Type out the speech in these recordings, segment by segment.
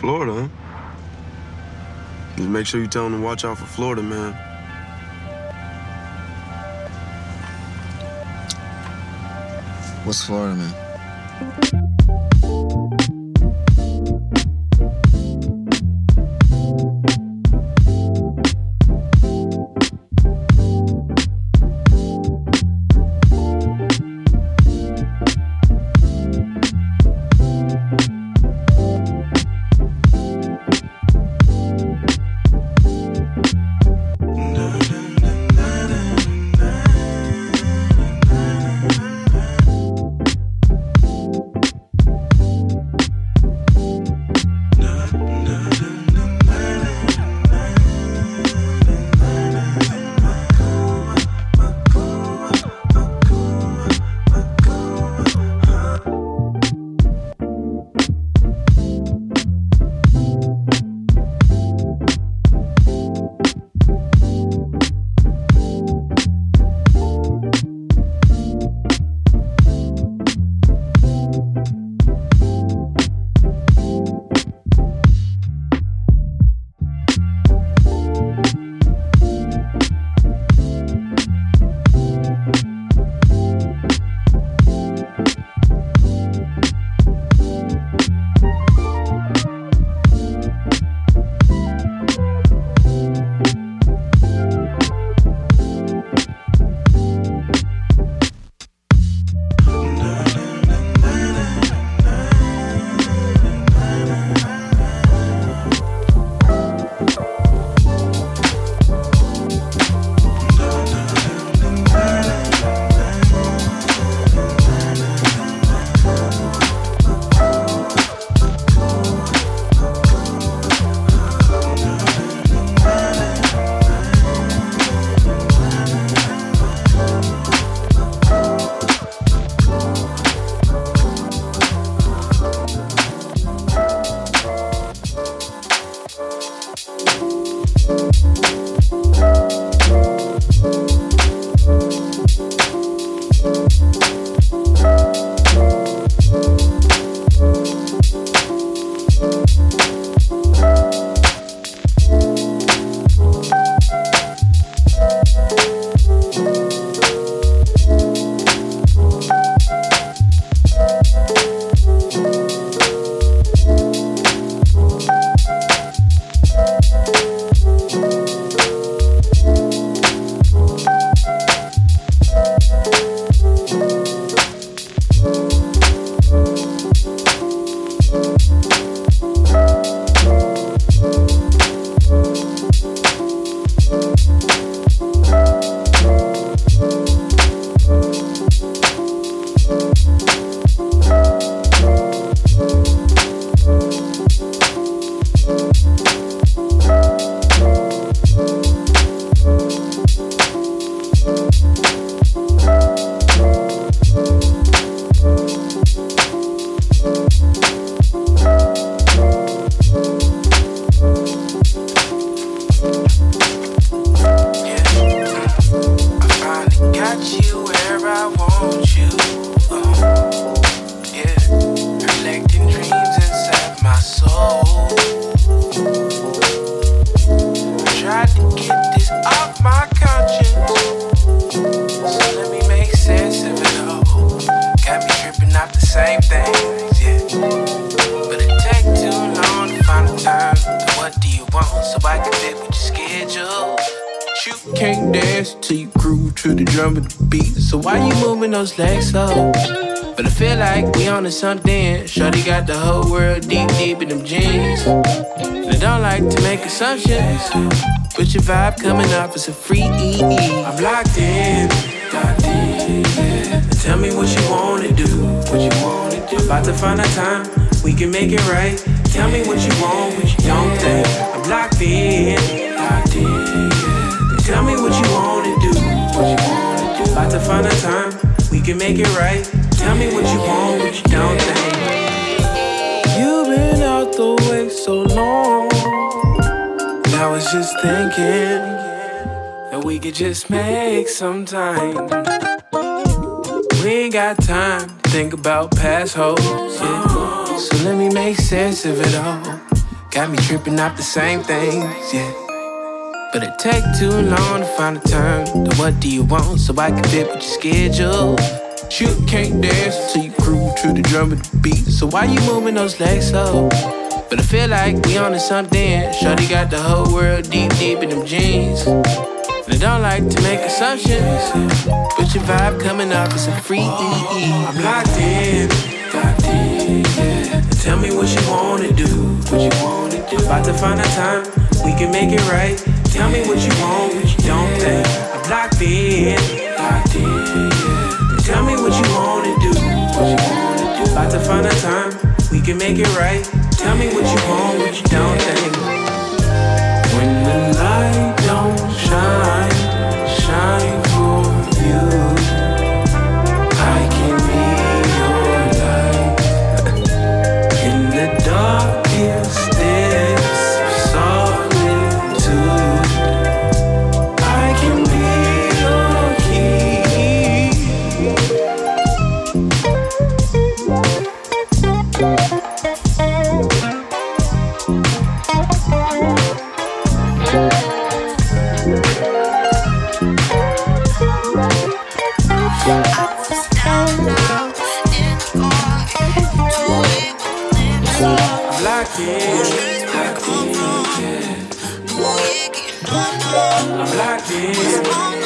Florida, huh? Just make sure you tell them to watch out for Florida, man. What's Florida, man? Those legs slow. But I feel like we on to something. Shorty got the whole world deep, deep in them jeans. And I don't like to make assumptions. But your vibe coming off as a free EE. I'm locked in, locked in. Tell me what you wanna do, what you wanna do. About to find a time, we can make it right. Tell me what you want, what you don't think. I'm locked in, locked in. Tell me what you wanna do, what you wanna do. About to find a time we can make it right. Tell me what you want, what you don't think. You've been out the way so long. I was just thinking that we could just make some time. We ain't got time to think about past hoes. Yeah. So let me make sense of it all. Got me tripping off the same things, yeah. But it take too long to find a time. To what do you want so I can fit with your schedule? You can't dance until you groove to the drum of the beat. So why you moving those legs so? But I feel like we on to something. Shorty got the whole world deep, deep in them jeans. And I don't like to make assumptions. But your vibe coming up is a free EE. I'm locked in, locked in, yeah. Tell me what you wanna do, what you wanna do. About to find a time, we can make it right. Tell me what you want, what you don't think. I'm locked in, locked in, yeah. Tell me what you wanna do, what you wanna do. About to find a time, we can make it right. Tell me what you want, what you don't on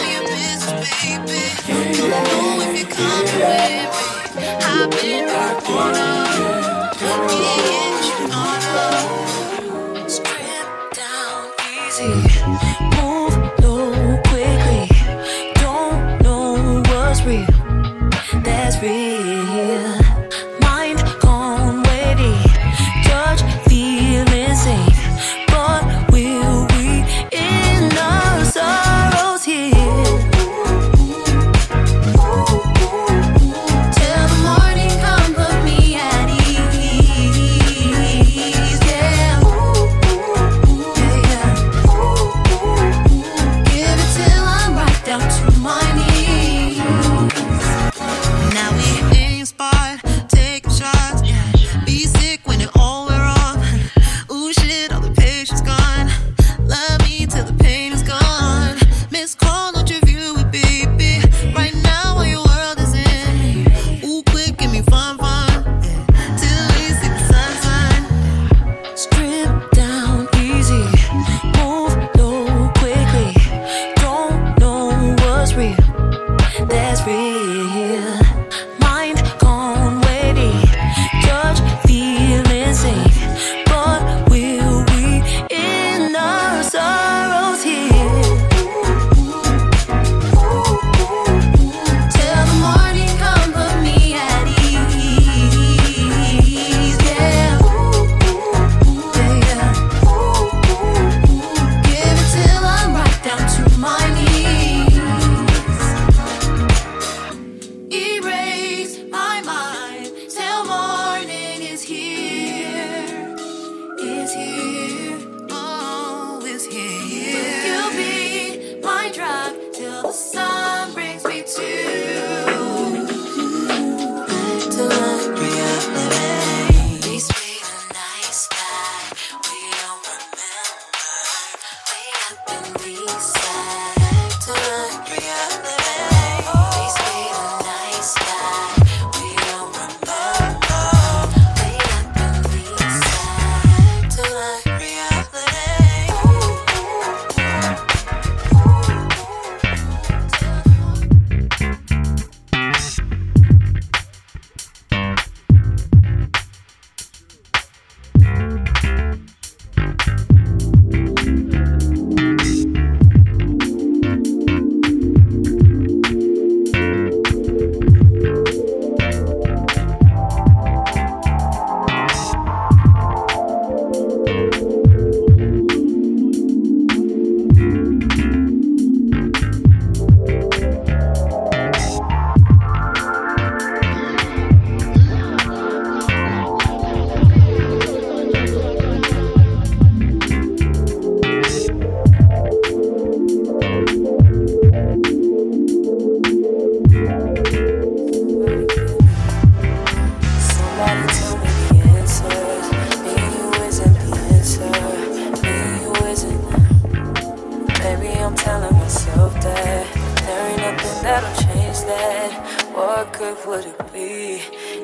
good would it be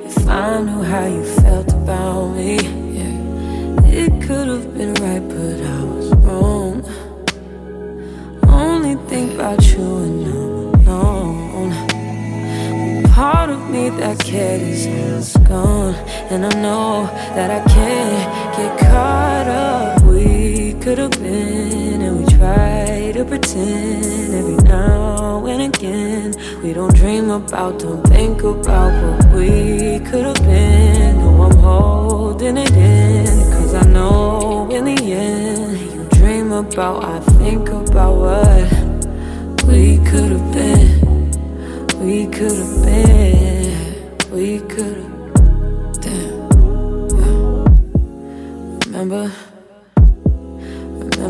if I knew how you felt about me? Yeah. It could have been right, but I was wrong. Only think about you and I'm alone. Part of me that cared is gone, and I know that I can't get caught up. We could have been, and we try to pretend every now and again. We don't dream about, don't think about what we could have been. No, I'm holding it in, cause I know in the end, you dream about, I think about what we could have been. We could have been, we could have, damn. Remember?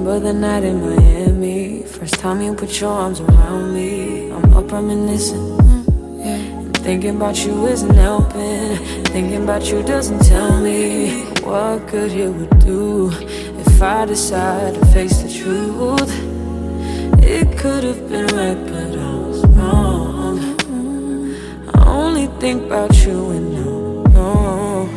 Remember the night in Miami? First time you put your arms around me. I'm up reminiscing. mm. And thinking about you isn't helping. Thinking about you doesn't tell me what good it would do if I decide to face the truth. It could have been right, but I was wrong. I only think about you and no, no.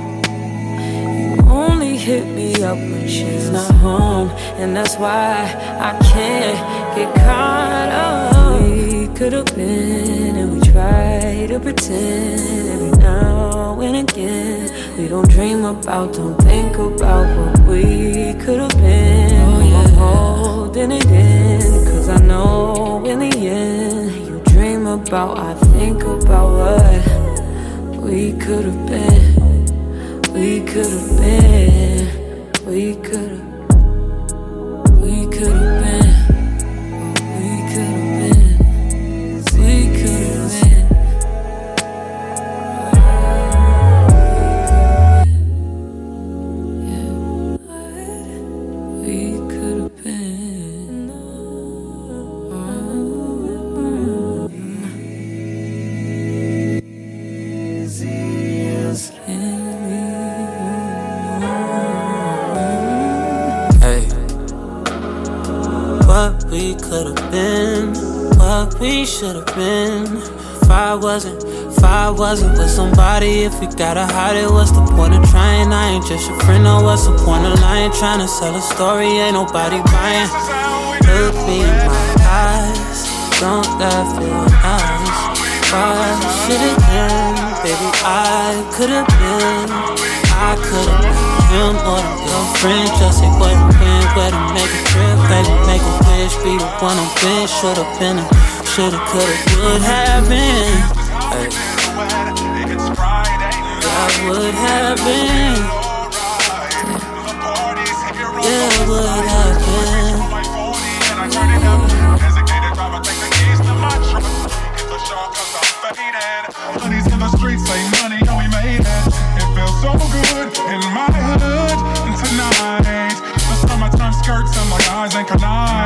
You only hit me up she's not home, and that's why I can't get caught up. We could have been, and we try to pretend every now and again. We don't dream about, don't think about what we could have been. Oh, yeah. I'm holding it in, cause I know in the end, you dream about, I think about what we could have been. We could have been, we could we could have been, what we should have been. If I wasn't, if I wasn't with somebody, if we gotta hide it, what's the point of trying? I ain't just your friend, no, what's the point of lying? Trying to sell a story, ain't nobody buying. Look me in my eyes, don't that feel nice? Why should it end? Baby, I could have been, I could have been him or the girlfriend. Just say what been, where to make a trip, baby, make a wish, be the one I'm been. Should've been, a, shoulda, coulda, would have been. Hey. I would have been. Yeah, would have been. In the streets, say money, we made it. It feels so good in my hood tonight. The summertime skirts and my guys ain't canine.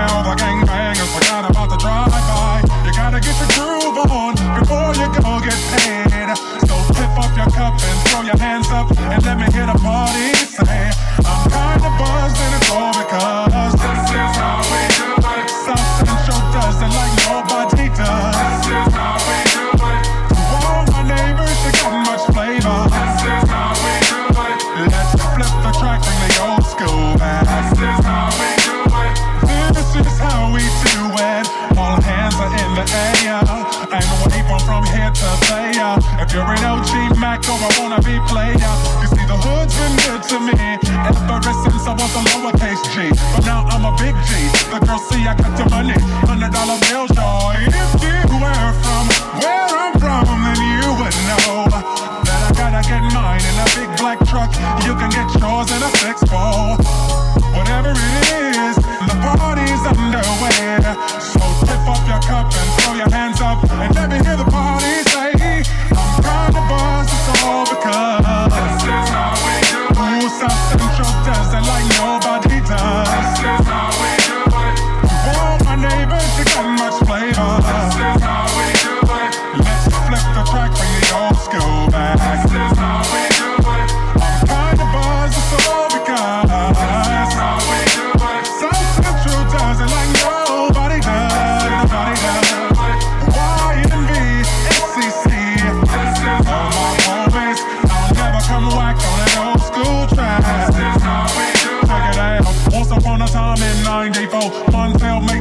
Up and let me hit a party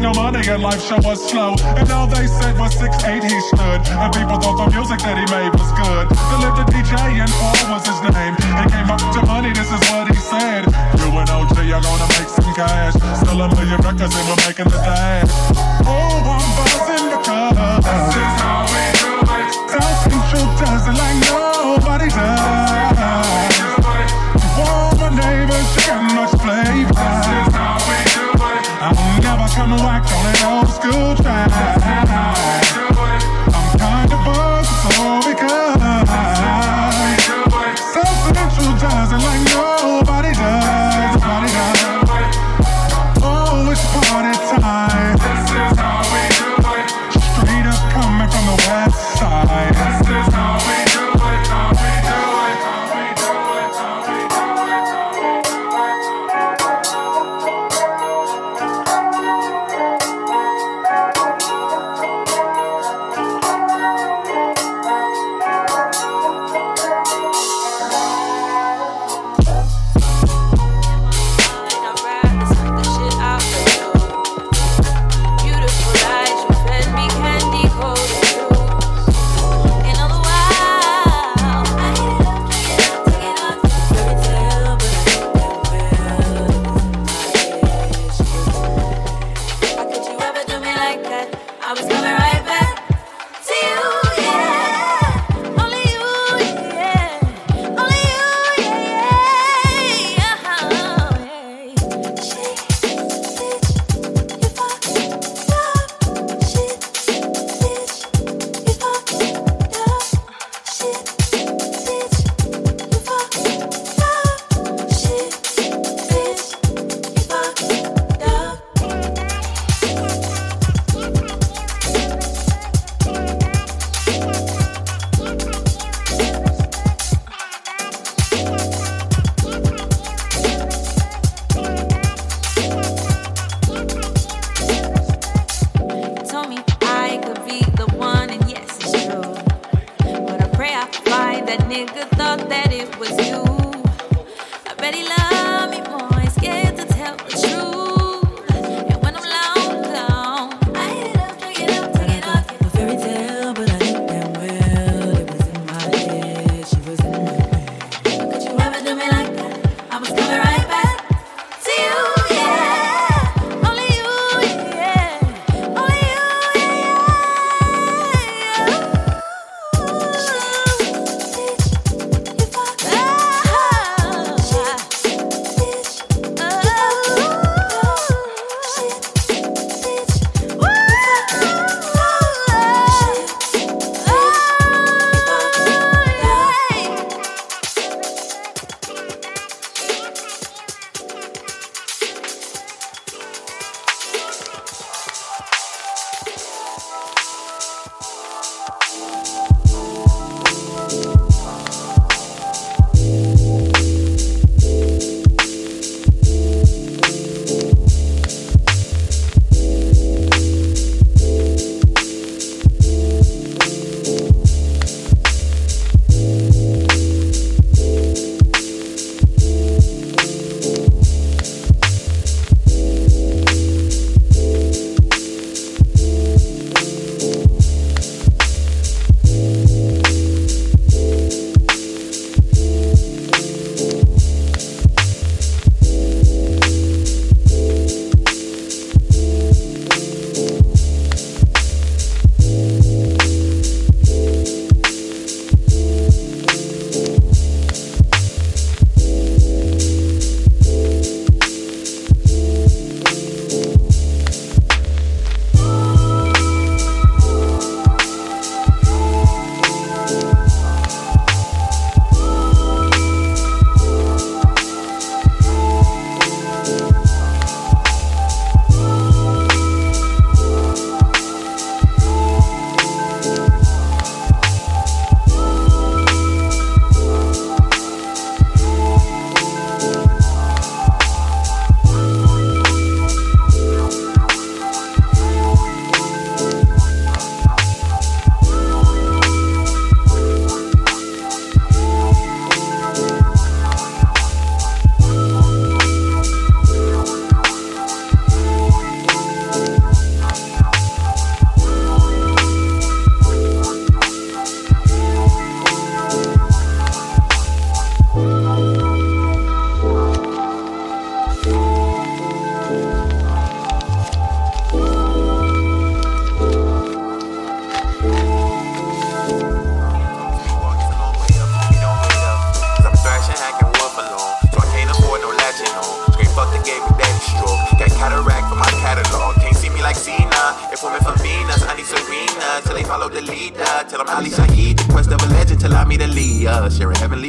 money and life show was slow. And all they said was six eight he stood. And people thought the music that he made was good. They lived a DJ and Paul was his name. He came up to money, this is what he said. You and OG are gonna make some cash. Still a million records and we're making the dash. Oh, I'm buzzing because this is how we do it. South Central does it like nobody I'm coming whack on an old school track.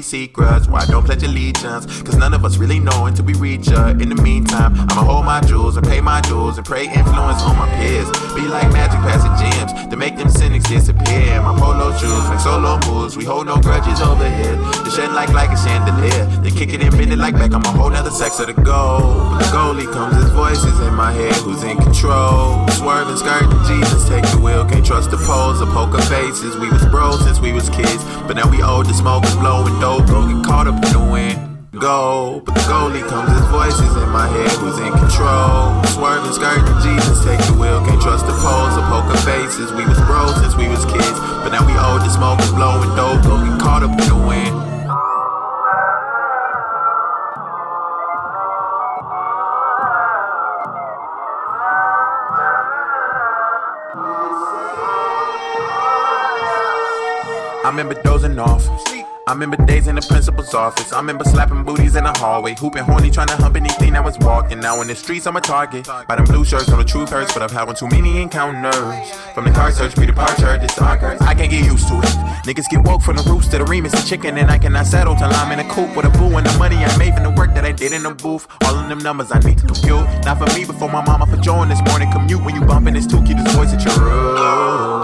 Secrets. Why don't pledge allegiance? Cause dues and pray influence on my peers. Be like magic passing gems to make them cynics disappear. My polo shoes make solo moves. We hold no grudges over here. The shed like like a chandelier. Then kick it and bend it like back. I'm a whole nother sex of the goal. But the goalie comes, his voices in my head. Who's in control? Swerving, skirting, Jesus take the wheel. Can't trust the poles or poker faces. We was bros since we was kids. But now we old, the smoke is blowing dope. Don't get caught up in the wind go. But the goalie comes, his voices in my head, who's in control. Swerving, skirting, Jesus, take the wheel. Can't trust the poles or poker faces. We was bros since we was kids, but now we old, smoke is blowing dope. Get caught up in the wind. I remember dozing off. I remember days in the principal's office. I remember slapping booties in the hallway, hooping horny, trying to hump anything that was walking. Now in the streets, I'm a target. By them blue shirts, no the truth hurts, but I've had one too many encounters. From the car search, be the departure, this soccer. I can't get used to it. Niggas get woke from the roost to the remus and chicken, and I cannot settle till I'm in a coop with a boo and the money I made from the work that I did in the booth. All of them numbers I need to compute. Not for me, but for my mama for joining this morning commute. When you bumping this two, keep this voice at your room.